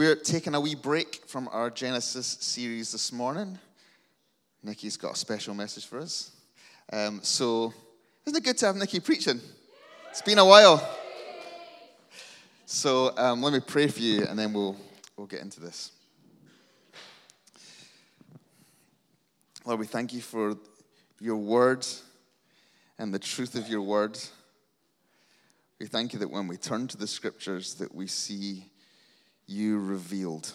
We're taking a wee break from our Genesis series this morning. Niki's got a special message for us. Um, so, isn't it good to have Niki preaching? It's been a while. So, um, let me pray for you and then we'll, we'll get into this. Lord, we thank you for your word and the truth of your word. We thank you that when we turn to the scriptures that we see you revealed.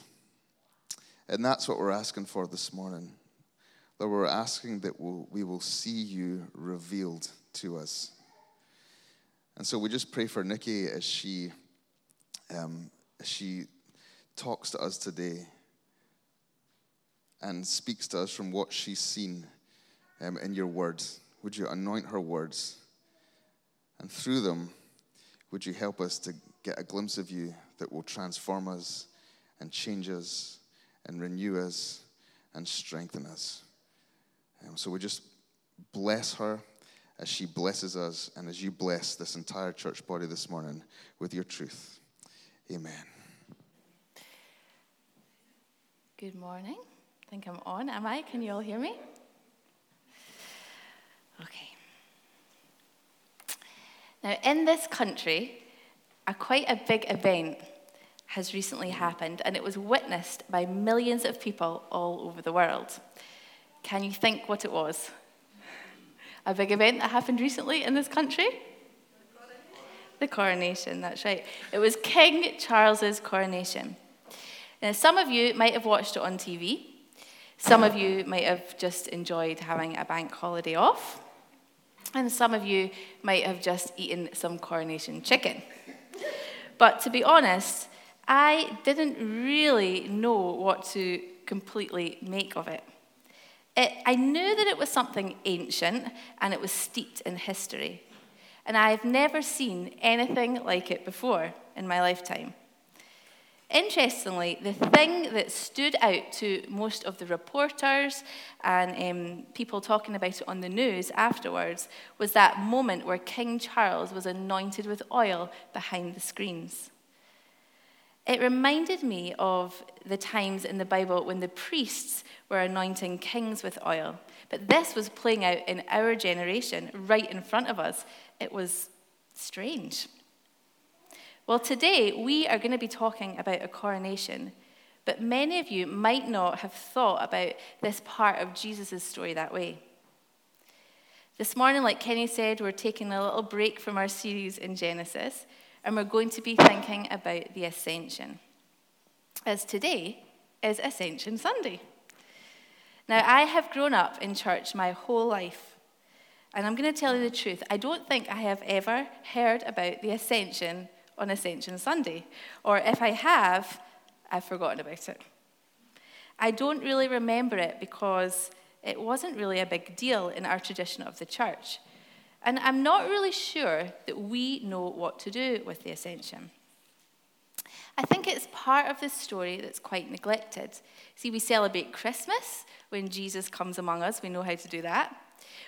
And that's what we're asking for this morning. Lord, we're asking that we'll, we will see you revealed to us. And so we just pray for Niki as she, um, as she talks to us today and speaks to us from what she's seen um, in your words. Would you anoint her words? And through them, would you help us to get a glimpse of you that will transform us and change us and renew us and strengthen us? Um, so we just bless her as she blesses us and as you bless this entire church body this morning with your truth. Amen. Good morning. I think I'm on. Am I? Can you all hear me? Okay. Now, in this country, a quite a big event has recently happened, and it was witnessed by millions of people all over the world. Can you think what it was? A big event that happened recently in this country? The coronation, that's right. It was King Charles's coronation. Now, some of you might have watched it on TV. Some of you might have just enjoyed having a bank holiday off. And some of you might have just eaten some coronation chicken. But to be honest, I didn't really know what to completely make of it. it. I knew that it was something ancient and it was steeped in history. And I've never seen anything like it before in my lifetime. Interestingly, the thing that stood out to most of the reporters and um, people talking about it on the news afterwards was that moment where King Charles was anointed with oil behind the screens. It reminded me of the times in the Bible when the priests were anointing kings with oil. But this was playing out in our generation, right in front of us. It was strange. Well, today we are going to be talking about a coronation, but many of you might not have thought about this part of Jesus' story that way. This morning, like Kenny said, we're taking a little break from our series in Genesis, and we're going to be thinking about the Ascension, as today is Ascension Sunday. Now, I have grown up in church my whole life. And I'm going to tell you the truth. I don't think I have ever heard about the ascension on Ascension Sunday. Or if I have, I've forgotten about it. I don't really remember it because it wasn't really a big deal in our tradition of the church. And I'm not really sure that we know what to do with the ascension. I think it's part of the story that's quite neglected. See, we celebrate Christmas when Jesus comes among us, we know how to do that.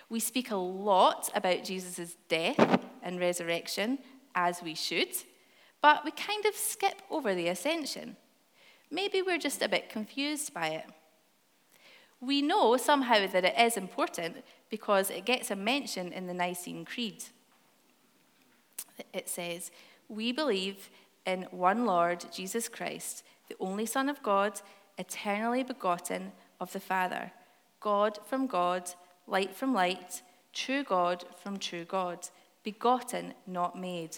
We speak a lot about Jesus' death and resurrection, as we should but we kind of skip over the ascension. Maybe we're just a bit confused by it. We know somehow that it is important because it gets a mention in the Nicene Creed. It says, We believe in one Lord, Jesus Christ, the only Son of God, eternally begotten of the Father, God from God, light from light, true God from true God, begotten, not made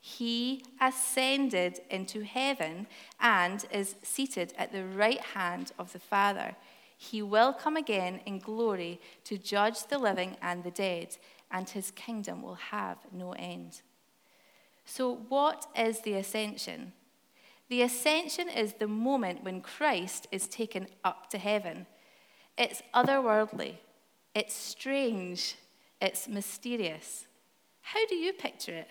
he ascended into heaven and is seated at the right hand of the Father. He will come again in glory to judge the living and the dead, and his kingdom will have no end. So, what is the ascension? The ascension is the moment when Christ is taken up to heaven. It's otherworldly, It's strange. It's mysterious. How do you picture it?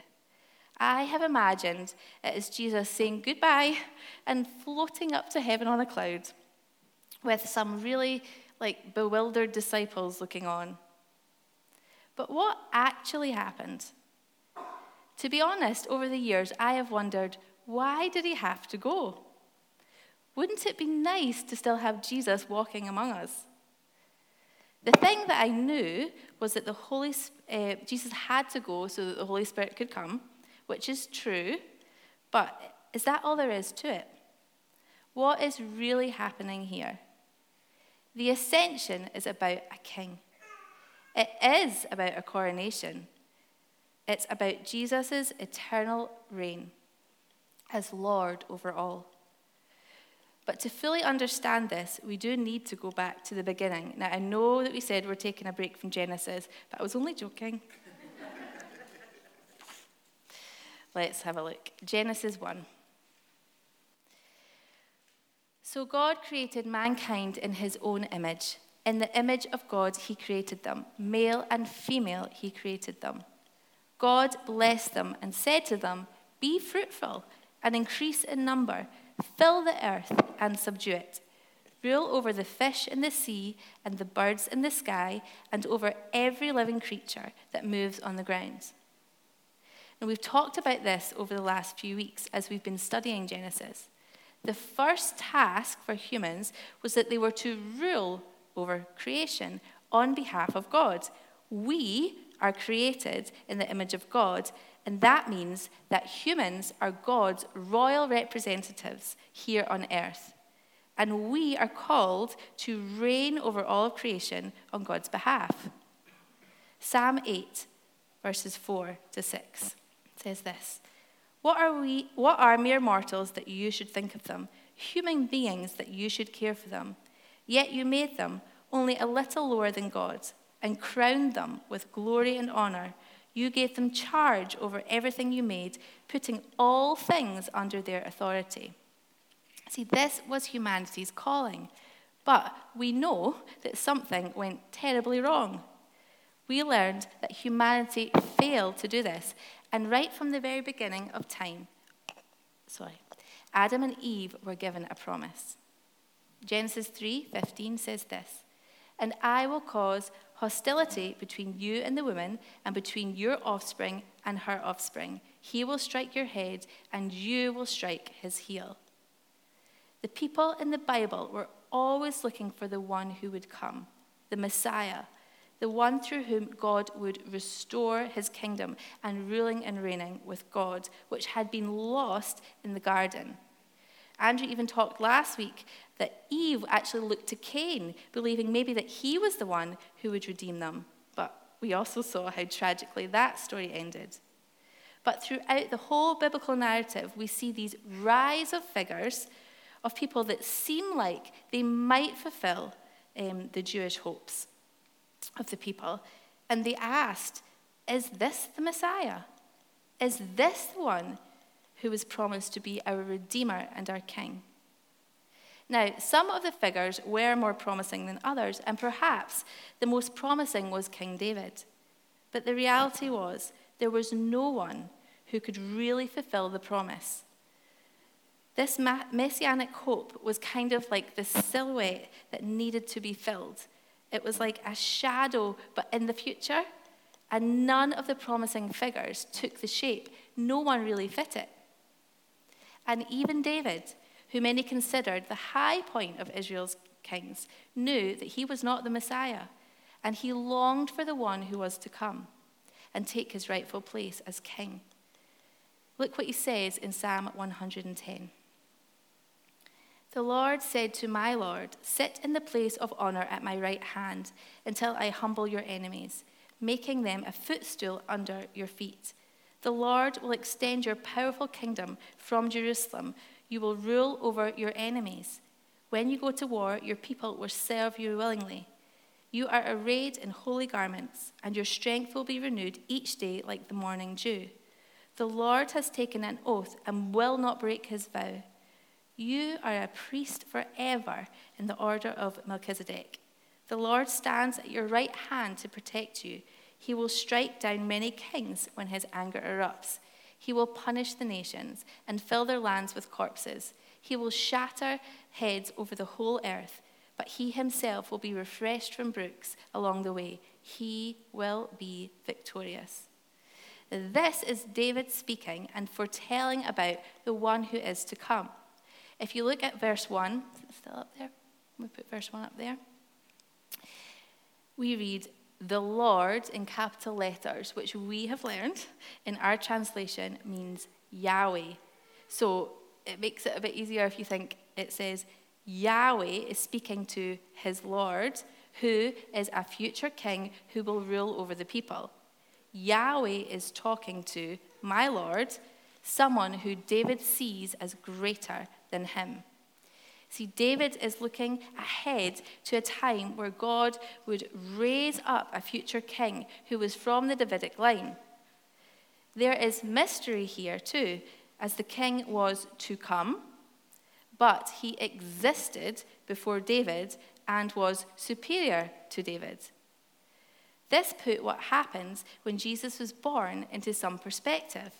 I have imagined it as Jesus saying goodbye and floating up to heaven on a cloud with some really like bewildered disciples looking on. But what actually happened? To be honest, over the years, I have wondered why did he have to go? Wouldn't it be nice to still have Jesus walking among us? The thing that I knew was that the Holy uh, Jesus had to go so that the Holy Spirit could come, which is true, but is that all there is to it? What is really happening here? The ascension is about a king. It is about a coronation. It's about Jesus' eternal reign as Lord over all. But to fully understand this, we do need to go back to the beginning. Now, I know that we said we're taking a break from Genesis, but I was only joking. Let's have a look. Genesis 1. So God created mankind in his own image. In the image of God, he created them. Male and female, he created them. God blessed them and said to them, Be fruitful and increase in number, fill the earth and subdue it. Rule over the fish in the sea and the birds in the sky, and over every living creature that moves on the ground. And we've talked about this over the last few weeks as we've been studying Genesis. The first task for humans was that they were to rule over creation on behalf of God. We are created in the image of God, and that means that humans are God's royal representatives here on earth. And we are called to reign over all of creation on God's behalf. Psalm 8, verses 4 to 6 says this what are, we, what are mere mortals that you should think of them? Human beings that you should care for them. Yet you made them only a little lower than God and crowned them with glory and honor. You gave them charge over everything you made, putting all things under their authority. See, this was humanity's calling. But we know that something went terribly wrong. We learned that humanity failed to do this, and right from the very beginning of time, sorry, Adam and Eve were given a promise. Genesis 3:15 says this, "And I will cause hostility between you and the woman, and between your offspring and her offspring. He will strike your head, and you will strike his heel." The people in the Bible were always looking for the one who would come, the Messiah, the one through whom God would restore his kingdom and ruling and reigning with God, which had been lost in the garden. Andrew even talked last week that Eve actually looked to Cain, believing maybe that he was the one who would redeem them. But we also saw how tragically that story ended. But throughout the whole biblical narrative, we see these rise of figures of people that seem like they might fulfill um, the Jewish hopes of the people, and they asked, Is this the Messiah? Is this the one who was promised to be our Redeemer and our King? Now, some of the figures were more promising than others, and perhaps the most promising was King David. But the reality was, there was no one who could really fulfill the promise. This messianic hope was kind of like the silhouette that needed to be filled. It was like a shadow, but in the future. And none of the promising figures took the shape. No one really fit it. And even David, who many considered the high point of Israel's kings, knew that he was not the Messiah. And he longed for the one who was to come and take his rightful place as king. Look what he says in Psalm 110. The Lord said to my Lord, Sit in the place of honor at my right hand until I humble your enemies, making them a footstool under your feet. The Lord will extend your powerful kingdom from Jerusalem. You will rule over your enemies. When you go to war, your people will serve you willingly. You are arrayed in holy garments, and your strength will be renewed each day like the morning dew. The Lord has taken an oath and will not break his vow. You are a priest forever in the order of Melchizedek. The Lord stands at your right hand to protect you. He will strike down many kings when his anger erupts. He will punish the nations and fill their lands with corpses. He will shatter heads over the whole earth, but he himself will be refreshed from brooks along the way. He will be victorious. This is David speaking and foretelling about the one who is to come. If you look at verse 1, still up there? We put verse 1 up there we read the Lord in capital letters, which we have learned in our translation means Yahweh. So it makes it a bit easier if you think it says Yahweh is speaking to his Lord, who is a future king who will rule over the people. Yahweh is talking to my Lord, someone who David sees as greater than him. See, David is looking ahead to a time where God would raise up a future king who was from the Davidic line. There is mystery here, too, as the king was to come, but he existed before David and was superior to David. This put what happens when Jesus was born into some perspective.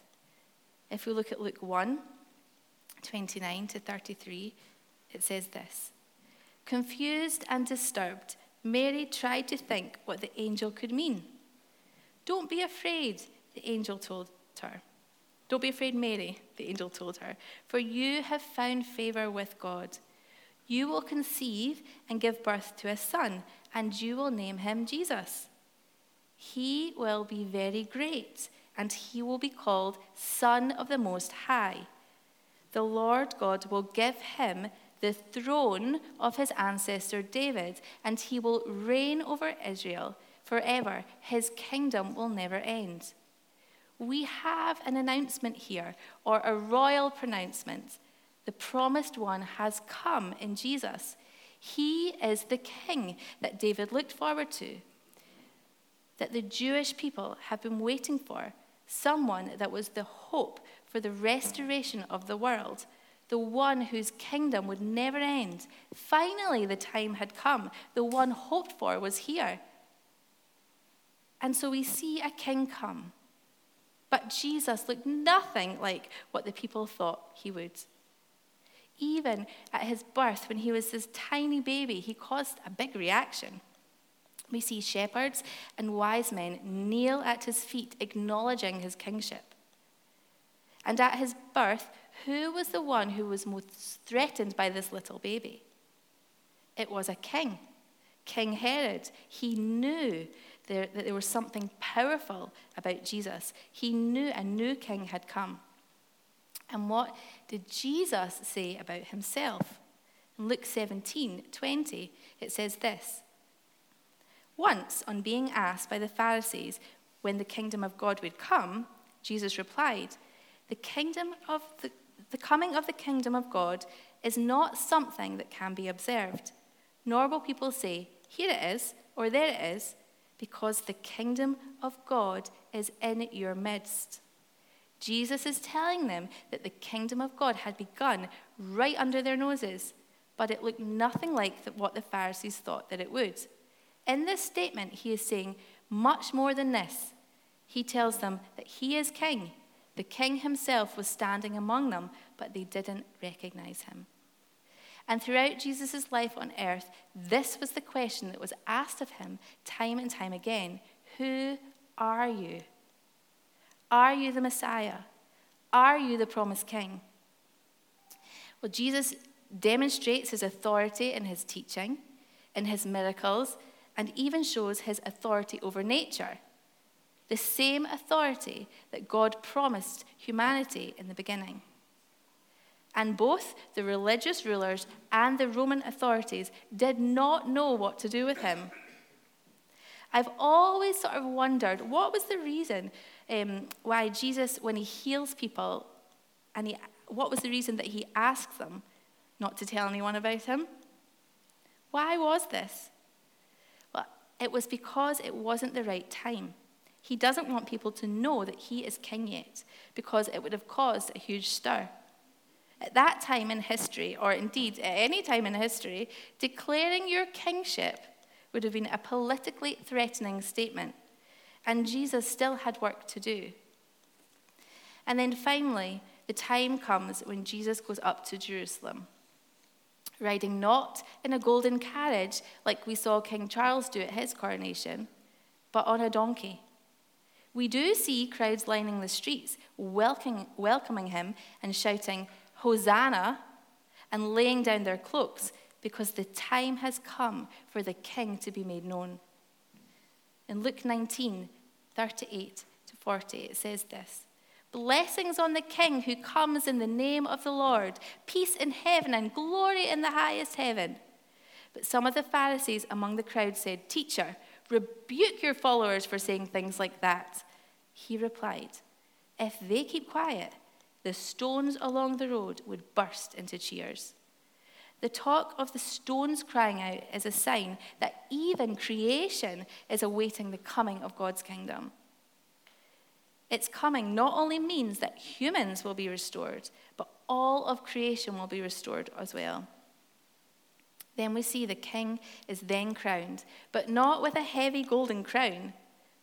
If we look at Luke 1 29 to 33, it says this Confused and disturbed, Mary tried to think what the angel could mean. Don't be afraid, the angel told her. Don't be afraid, Mary, the angel told her, for you have found favor with God. You will conceive and give birth to a son, and you will name him Jesus. He will be very great, and he will be called Son of the Most High. The Lord God will give him the throne of his ancestor David, and he will reign over Israel forever. His kingdom will never end. We have an announcement here, or a royal pronouncement. The promised one has come in Jesus. He is the king that David looked forward to, that the Jewish people have been waiting for, someone that was the hope for the restoration of the world the one whose kingdom would never end. Finally, the time had come. The one hoped for was here. And so we see a king come. But Jesus looked nothing like what the people thought he would. Even at his birth, when he was this tiny baby, he caused a big reaction. We see shepherds and wise men kneel at his feet, acknowledging his kingship. And at his birth, who was the one who was most threatened by this little baby? It was a king, King Herod. He knew there, that there was something powerful about Jesus. He knew a new king had come. And what did Jesus say about himself? In Luke 17 20, it says this Once, on being asked by the Pharisees when the kingdom of God would come, Jesus replied, The kingdom of the the coming of the kingdom of God is not something that can be observed, nor will people say, Here it is, or there it is, because the kingdom of God is in your midst. Jesus is telling them that the kingdom of God had begun right under their noses, but it looked nothing like what the Pharisees thought that it would. In this statement, he is saying much more than this. He tells them that he is king the king himself was standing among them, but they didn't recognize him. And throughout Jesus' life on earth, this was the question that was asked of him time and time again Who are you? Are you the Messiah? Are you the promised king? Well, Jesus demonstrates his authority in his teaching, in his miracles, and even shows his authority over nature the same authority that God promised humanity in the beginning. And both the religious rulers and the Roman authorities did not know what to do with him. I've always sort of wondered what was the reason um, why Jesus, when he heals people, and he, what was the reason that he asked them not to tell anyone about him? Why was this? Well, it was because it wasn't the right time. He doesn't want people to know that he is king yet, because it would have caused a huge stir. At that time in history, or indeed at any time in history, declaring your kingship would have been a politically threatening statement, and Jesus still had work to do. And then finally, the time comes when Jesus goes up to Jerusalem, riding not in a golden carriage like we saw King Charles do at his coronation, but on a donkey. We do see crowds lining the streets, welcoming, him and shouting, Hosanna, and laying down their cloaks because the time has come for the king to be made known. In Luke 19, 38 to 40, it says this Blessings on the king who comes in the name of the Lord, peace in heaven and glory in the highest heaven. But some of the Pharisees among the crowd said, Teacher, rebuke your followers for saying things like that. He replied, If they keep quiet, the stones along the road would burst into cheers. The talk of the stones crying out is a sign that even creation is awaiting the coming of God's kingdom. Its coming not only means that humans will be restored, but all of creation will be restored as well. Then we see the king is then crowned, but not with a heavy golden crown,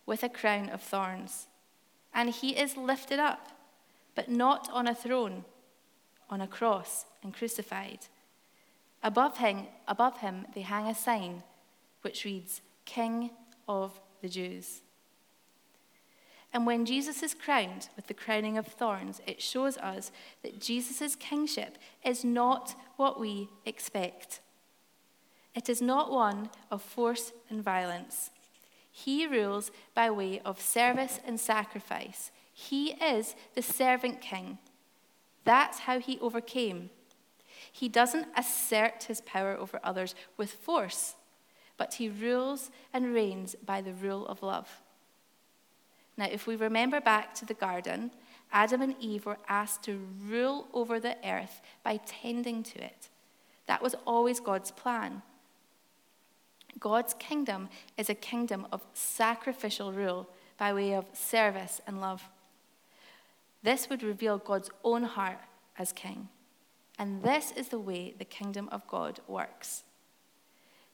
with a crown of thorns. And he is lifted up, but not on a throne, on a cross and crucified. Above him, above him, they hang a sign which reads, King of the Jews. And when Jesus is crowned with the crowning of thorns, it shows us that Jesus' kingship is not what we expect. It is not one of force and violence. He rules by way of service and sacrifice. He is the servant king. That's how he overcame he doesn't assert his power over others with force, but he rules and reigns by the rule of love. Now, if we remember back to the garden, Adam and Eve were asked to rule over the earth by tending to it. That was always God's plan. God's kingdom is a kingdom of sacrificial rule by way of service and love. This would reveal God's own heart as king. And this is the way the kingdom of God works.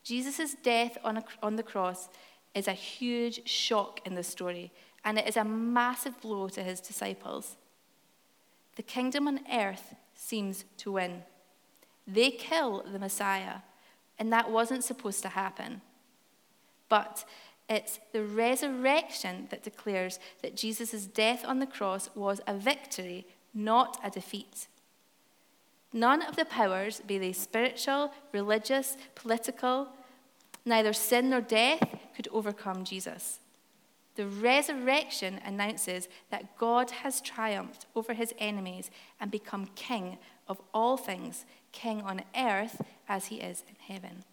Jesus' death on, a, on the cross is a huge shock in the story, and it is a massive blow to his disciples. The kingdom on earth seems to win. They kill the Messiah, and that wasn't supposed to happen. But it's the resurrection that declares that Jesus' death on the cross was a victory, not a defeat. None of the powers, be they spiritual, religious, political, neither sin nor death could overcome Jesus. The resurrection announces that God has triumphed over his enemies and become king of all things, king on earth as he is in heaven.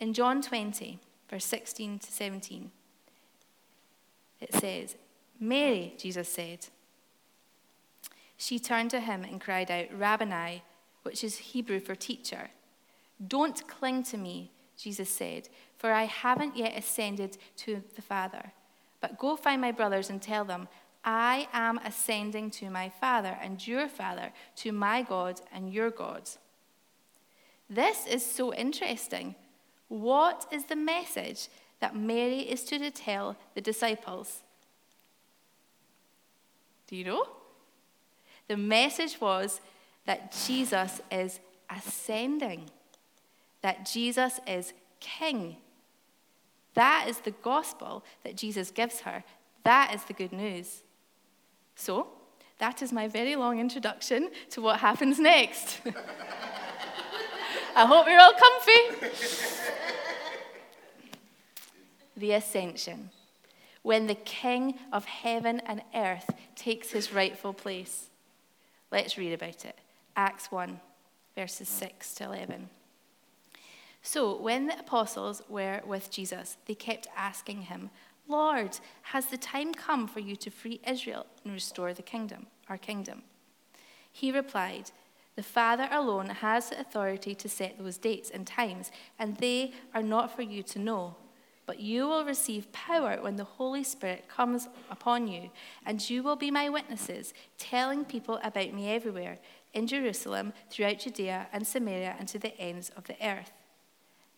In John 20, verse 16 to 17, it says, Mary, Jesus said, she turned to him and cried out, Rabboni, which is Hebrew for teacher. Don't cling to me, Jesus said, for I haven't yet ascended to the Father. But go find my brothers and tell them, I am ascending to my Father and your Father, to my God and your God. This is so interesting. What is the message that Mary is to tell the disciples? Do you know? The message was that Jesus is ascending, that Jesus is king. That is the gospel that Jesus gives her. That is the good news. So, that is my very long introduction to what happens next. I hope you're all comfy. the ascension, when the King of heaven and earth takes his rightful place. Let's read about it. Acts 1, verses 6 to 11. So, when the apostles were with Jesus, they kept asking him, Lord, has the time come for you to free Israel and restore the kingdom, our kingdom? He replied, The Father alone has the authority to set those dates and times, and they are not for you to know but you will receive power when the Holy Spirit comes upon you, and you will be my witnesses, telling people about me everywhere in Jerusalem, throughout Judea and Samaria, and to the ends of the earth.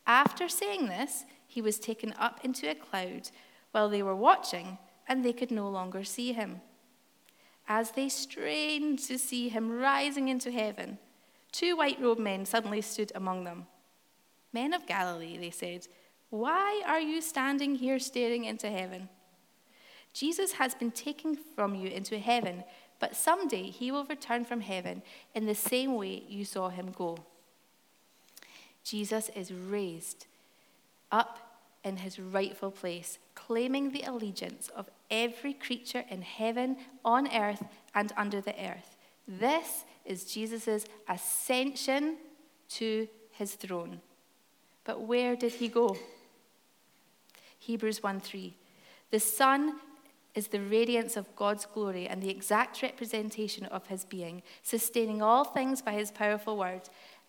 After saying this, he was taken up into a cloud while they were watching, and they could no longer see him. As they strained to see him rising into heaven, two white robed men suddenly stood among them. Men of Galilee, they said, why are you standing here staring into heaven? Jesus has been taken from you into heaven, but someday he will return from heaven in the same way you saw him go. Jesus is raised up in his rightful place, claiming the allegiance of every creature in heaven, on earth, and under the earth. This is Jesus' ascension to his throne. But where did he go? Hebrews 1 3. The Son is the radiance of God's glory and the exact representation of his being, sustaining all things by his powerful word.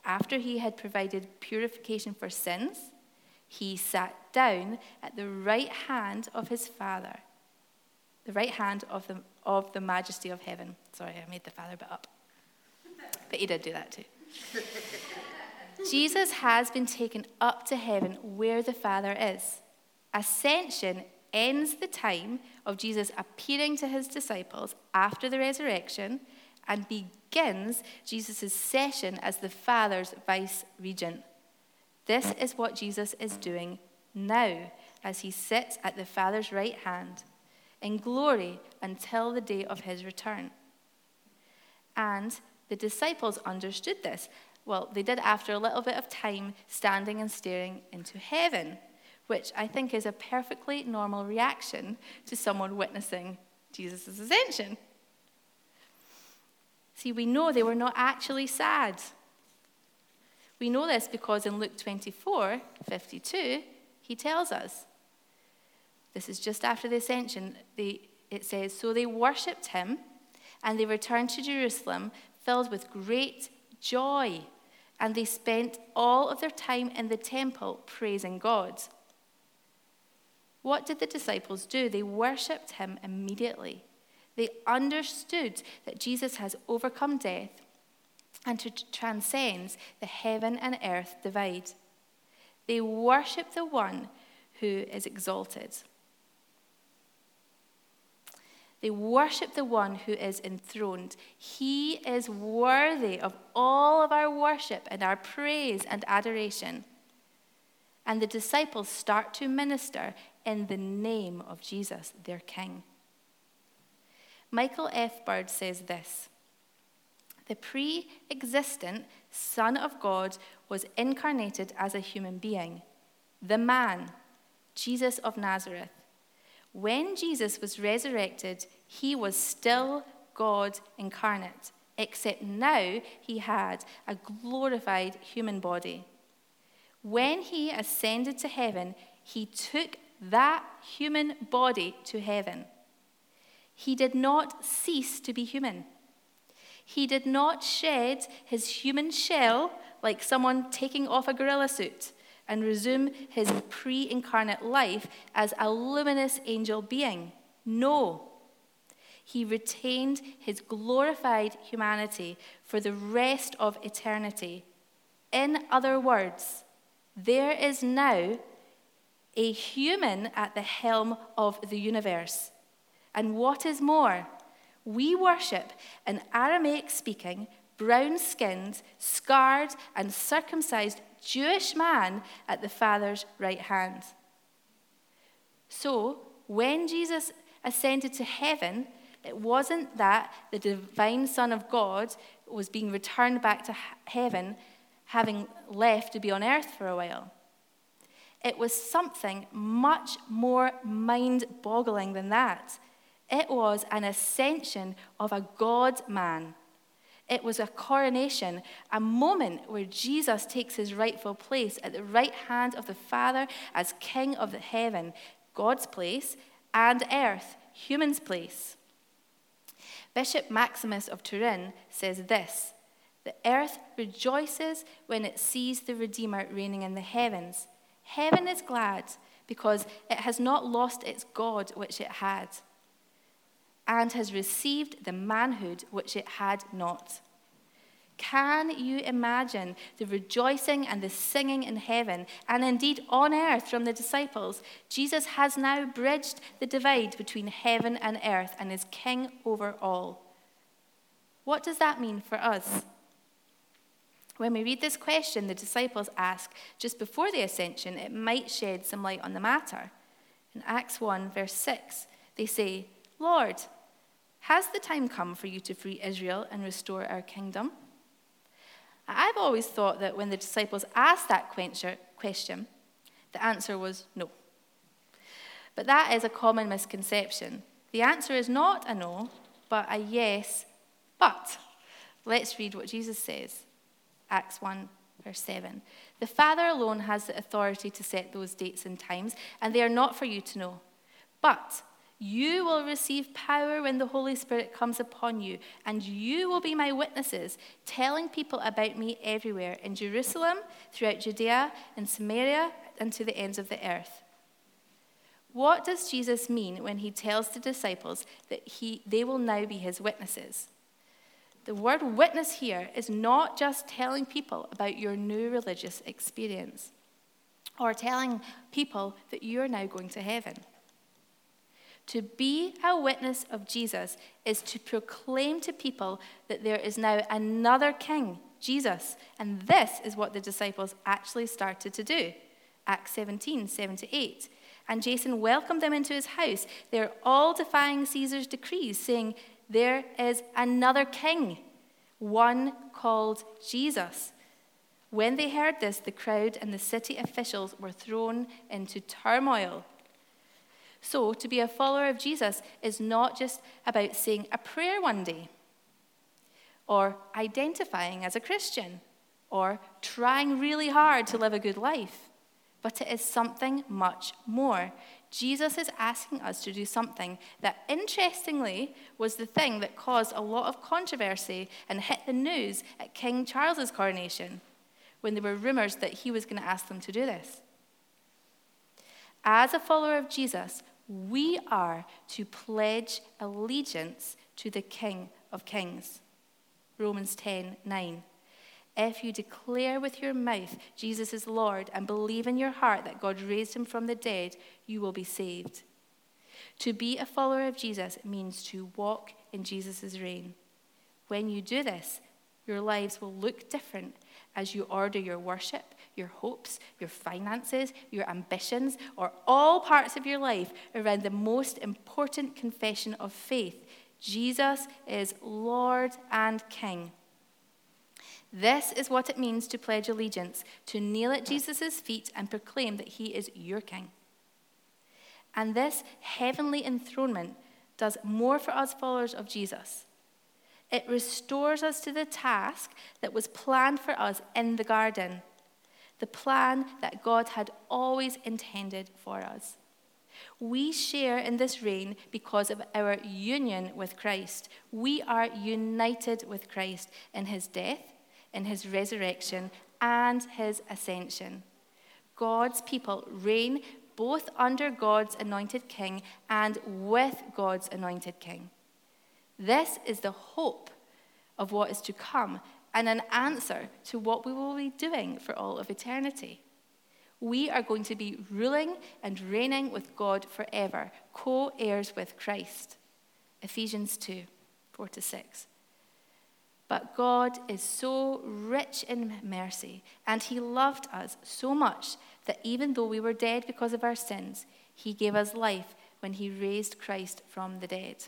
After he had provided purification for sins, he sat down at the right hand of his Father, the right hand of the, of the majesty of heaven. Sorry, I made the Father bit up. But he did do that too. Jesus has been taken up to heaven where the Father is. Ascension ends the time of Jesus appearing to his disciples after the resurrection and begins Jesus' session as the Father's vice regent. This is what Jesus is doing now as he sits at the Father's right hand in glory until the day of his return. And the disciples understood this. Well, they did after a little bit of time standing and staring into heaven which I think is a perfectly normal reaction to someone witnessing Jesus' ascension. See, we know they were not actually sad. We know this because in Luke 24 52, he tells us. This is just after the ascension. It says, So they worshipped him, and they returned to Jerusalem filled with great joy. And they spent all of their time in the temple praising God. What did the disciples do? They worshipped him immediately. They understood that Jesus has overcome death and to transcends the heaven and earth divide. They worship the one who is exalted. They worship the one who is enthroned. He is worthy of all of our worship and our praise and adoration. And the disciples start to minister in the name of Jesus, their King. Michael F. Bird says this The pre existent Son of God was incarnated as a human being, the man, Jesus of Nazareth. When Jesus was resurrected, he was still God incarnate, except now he had a glorified human body. When he ascended to heaven, he took that human body to heaven. He did not cease to be human. He did not shed his human shell like someone taking off a gorilla suit and resume his pre incarnate life as a luminous angel being. No. He retained his glorified humanity for the rest of eternity. In other words, there is now a human at the helm of the universe. And what is more, we worship an Aramaic speaking, brown skinned, scarred, and circumcised Jewish man at the Father's right hand. So, when Jesus ascended to heaven, it wasn't that the divine Son of God was being returned back to heaven, having left to be on earth for a while. It was something much more mind boggling than that. It was an ascension of a God man. It was a coronation, a moment where Jesus takes his rightful place at the right hand of the Father as King of the heaven, God's place, and earth, human's place. Bishop Maximus of Turin says this The earth rejoices when it sees the Redeemer reigning in the heavens. Heaven is glad because it has not lost its God which it had, and has received the manhood which it had not. Can you imagine the rejoicing and the singing in heaven and indeed on earth from the disciples? Jesus has now bridged the divide between heaven and earth and is king over all. What does that mean for us? When we read this question the disciples ask just before the ascension, it might shed some light on the matter. In Acts 1, verse 6, they say, Lord, has the time come for you to free Israel and restore our kingdom? I've always thought that when the disciples asked that question, the answer was no. But that is a common misconception. The answer is not a no, but a yes, but. Let's read what Jesus says. Acts 1, verse 7. The Father alone has the authority to set those dates and times, and they are not for you to know. But you will receive power when the Holy Spirit comes upon you, and you will be my witnesses, telling people about me everywhere in Jerusalem, throughout Judea, and Samaria, and to the ends of the earth. What does Jesus mean when he tells the disciples that he, they will now be his witnesses? The word witness here is not just telling people about your new religious experience or telling people that you're now going to heaven. To be a witness of Jesus is to proclaim to people that there is now another king, Jesus. And this is what the disciples actually started to do. Acts 17, 7 to 8. And Jason welcomed them into his house. They're all defying Caesar's decrees, saying, there is another king, one called Jesus. When they heard this, the crowd and the city officials were thrown into turmoil. So, to be a follower of Jesus is not just about saying a prayer one day, or identifying as a Christian, or trying really hard to live a good life, but it is something much more. Jesus is asking us to do something that, interestingly, was the thing that caused a lot of controversy and hit the news at King Charles's coronation when there were rumors that he was going to ask them to do this. As a follower of Jesus, we are to pledge allegiance to the King of Kings. Romans 10 9. If you declare with your mouth Jesus is Lord and believe in your heart that God raised him from the dead, you will be saved. To be a follower of Jesus means to walk in Jesus' reign. When you do this, your lives will look different as you order your worship, your hopes, your finances, your ambitions, or all parts of your life around the most important confession of faith Jesus is Lord and King. This is what it means to pledge allegiance, to kneel at Jesus' feet and proclaim that he is your king. And this heavenly enthronement does more for us followers of Jesus. It restores us to the task that was planned for us in the garden, the plan that God had always intended for us. We share in this reign because of our union with Christ. We are united with Christ in his death in his resurrection and his ascension. God's people reign both under God's anointed king and with God's anointed king. This is the hope of what is to come and an answer to what we will be doing for all of eternity. We are going to be ruling and reigning with God forever, co heirs with Christ. Ephesians 2 4 to 6. But God is so rich in mercy, and He loved us so much that even though we were dead because of our sins, He gave us life when He raised Christ from the dead.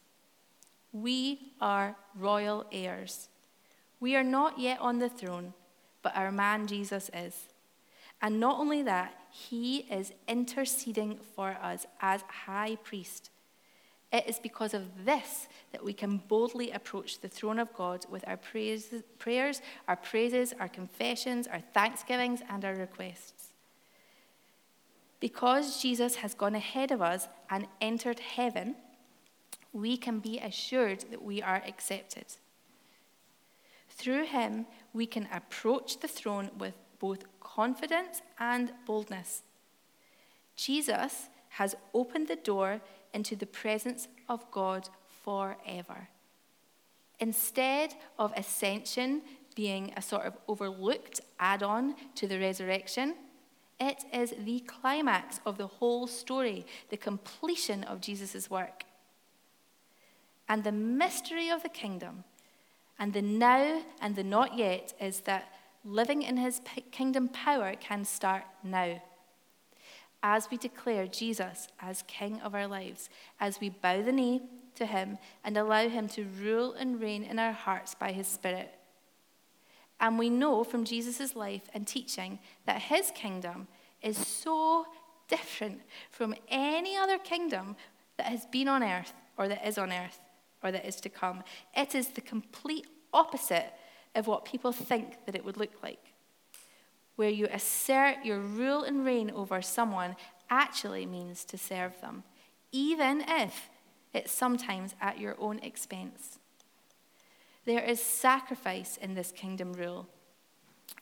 We are royal heirs. We are not yet on the throne, but our man Jesus is. And not only that, he is interceding for us as high priest It is because of this that we can boldly approach the throne of God with our prayers, our praises, our confessions, our thanksgivings, and our requests. Because Jesus has gone ahead of us and entered heaven, we can be assured that we are accepted. Through him, we can approach the throne with both confidence and boldness. Jesus has opened the door into the presence of God forever. Instead of ascension being a sort of overlooked add on to the resurrection, it is the climax of the whole story, the completion of Jesus' work. And the mystery of the kingdom, and the now and the not yet, is that living in his kingdom power can start now as we declare Jesus as King of our lives, as we bow the knee to Him and allow Him to rule and reign in our hearts by His Spirit. And we know from Jesus' life and teaching that His kingdom is so different from any other kingdom that has been on earth or that is on earth or that is to come. It is the complete opposite of what people think that it would look like where you assert your rule and reign over someone actually means to serve them, even if it's sometimes at your own expense. There is sacrifice in this kingdom rule,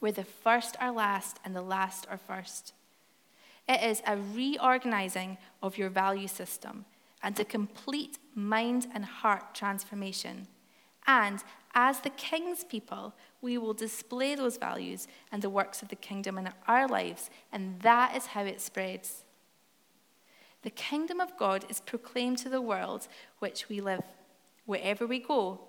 where the first are last and the last are first. It is a reorganizing of your value system and a complete mind and heart transformation. And as the king's people, we will display those values and the works of the kingdom in our lives, and that is how it spreads. The kingdom of God is proclaimed to the world which we live, wherever we go.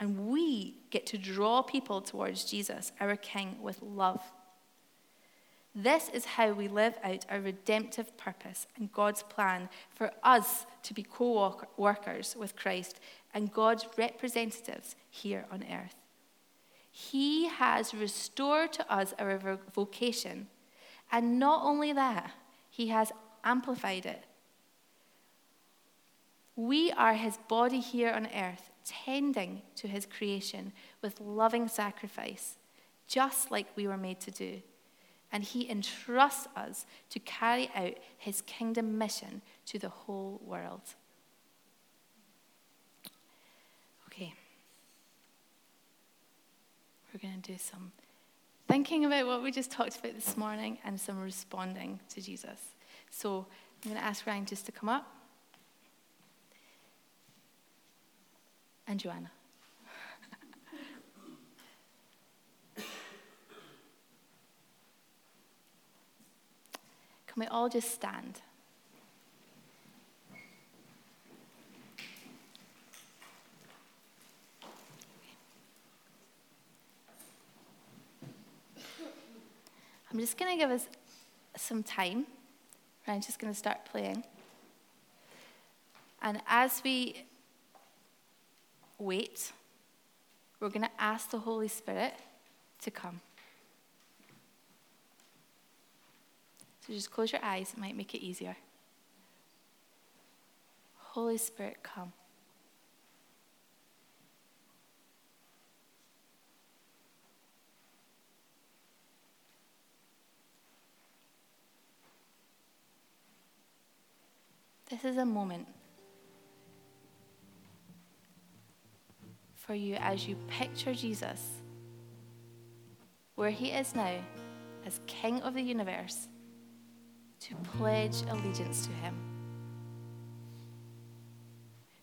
And we get to draw people towards Jesus, our King, with love. This is how we live out our redemptive purpose and God's plan for us to be co workers with Christ and God's representatives here on earth. He has restored to us our vocation. And not only that, He has amplified it. We are His body here on earth, tending to His creation with loving sacrifice, just like we were made to do. And He entrusts us to carry out His kingdom mission to the whole world. Okay. We're going to do some thinking about what we just talked about this morning and some responding to Jesus. So I'm going to ask Ryan just to come up. And Joanna. Can we all just stand? I'm just going to give us some time. I'm just going to start playing. And as we wait, we're going to ask the Holy Spirit to come. So just close your eyes, it might make it easier. Holy Spirit, come. This is a moment for you as you picture Jesus where he is now as King of the universe to pledge allegiance to him.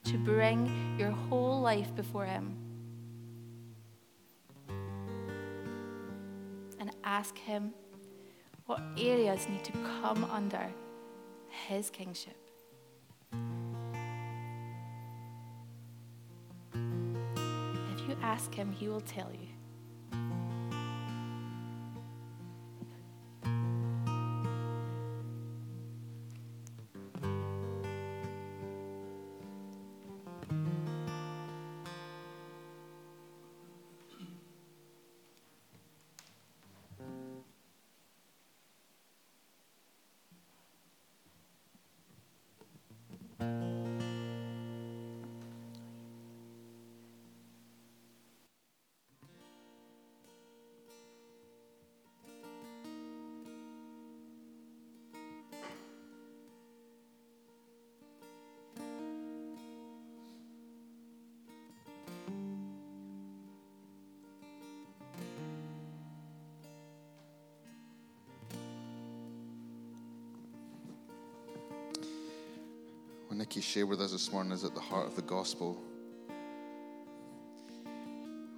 To bring your whole life before him and ask him what areas need to come under his kingship. If you ask him, he will tell you. Niki shared with us this morning is at the heart of the gospel.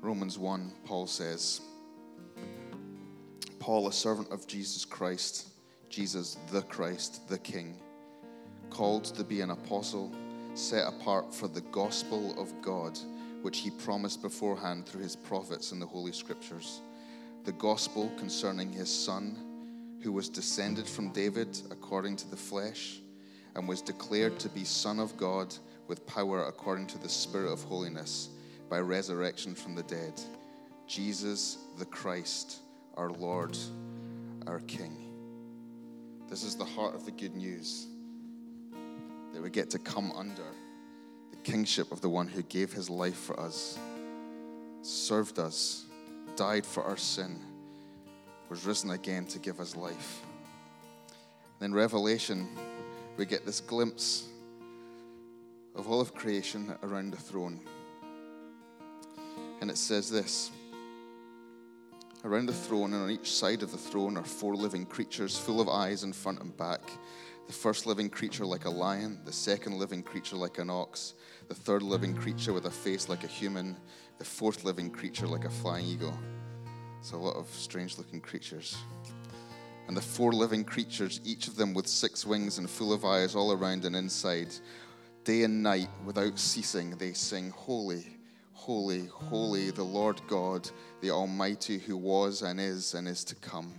Romans 1, Paul says, Paul, a servant of Jesus Christ, Jesus the Christ, the King, called to be an apostle, set apart for the gospel of God, which he promised beforehand through his prophets in the Holy Scriptures, the gospel concerning his Son, who was descended from David according to the flesh, and was declared to be Son of God with power according to the Spirit of holiness by resurrection from the dead. Jesus the Christ, our Lord, our King. This is the heart of the good news that we get to come under the kingship of the one who gave his life for us, served us, died for our sin, was risen again to give us life. Then Revelation, we get this glimpse of all of creation around the throne. And it says this Around the throne and on each side of the throne are four living creatures full of eyes in front and back. The first living creature like a lion, the second living creature like an ox, the third living creature with a face like a human, the fourth living creature like a flying eagle. So, a lot of strange looking creatures. And the four living creatures, each of them with six wings and full of eyes all around and inside, day and night without ceasing, they sing, Holy, holy, holy, the Lord God, the Almighty, who was and is and is to come.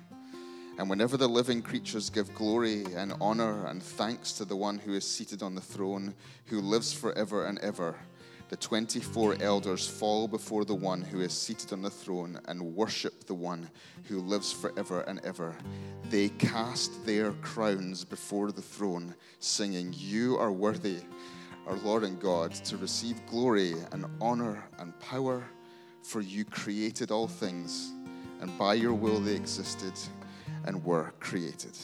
And whenever the living creatures give glory and honor and thanks to the one who is seated on the throne, who lives forever and ever, the 24 elders fall before the one who is seated on the throne and worship the one who lives forever and ever. They cast their crowns before the throne, singing, You are worthy, our Lord and God, to receive glory and honor and power, for you created all things, and by your will they existed and were created.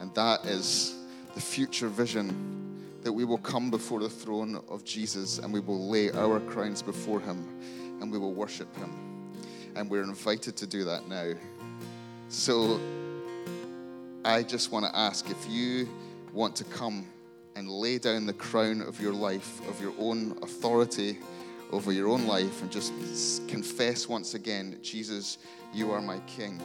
And that is the future vision that we will come before the throne of Jesus and we will lay our crowns before him and we will worship him. And we're invited to do that now. So I just want to ask if you want to come and lay down the crown of your life, of your own authority over your own life, and just confess once again, Jesus, you are my King.